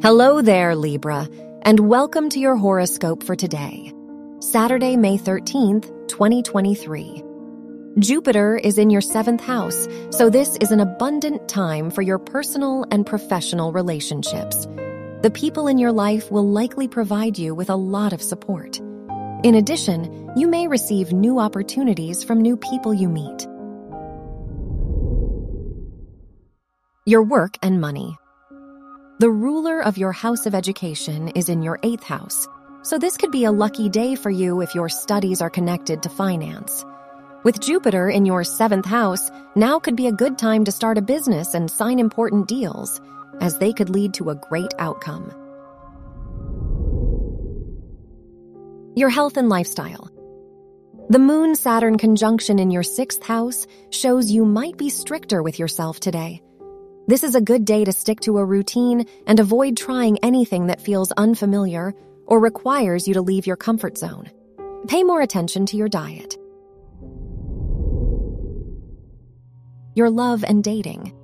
Hello there, Libra, and welcome to your horoscope for today, Saturday, May 13th, 2023. Jupiter is in your seventh house, so this is an abundant time for your personal and professional relationships. The people in your life will likely provide you with a lot of support. In addition, you may receive new opportunities from new people you meet. Your work and money. The ruler of your house of education is in your eighth house, so this could be a lucky day for you if your studies are connected to finance. With Jupiter in your seventh house, now could be a good time to start a business and sign important deals, as they could lead to a great outcome. Your health and lifestyle. The Moon Saturn conjunction in your sixth house shows you might be stricter with yourself today. This is a good day to stick to a routine and avoid trying anything that feels unfamiliar or requires you to leave your comfort zone. Pay more attention to your diet. Your love and dating.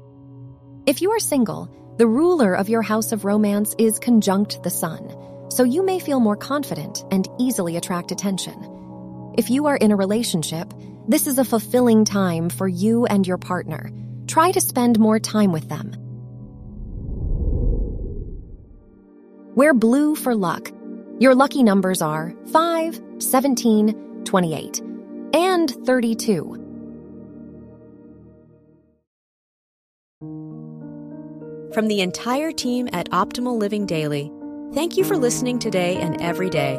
If you are single, the ruler of your house of romance is conjunct the sun, so you may feel more confident and easily attract attention. If you are in a relationship, this is a fulfilling time for you and your partner try to spend more time with them. Wear blue for luck. Your lucky numbers are 5, 17, 28, and 32. From the entire team at Optimal Living Daily, thank you for listening today and every day.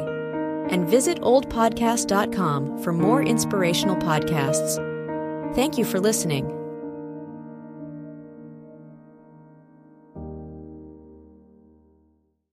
And visit oldpodcast.com for more inspirational podcasts. Thank you for listening.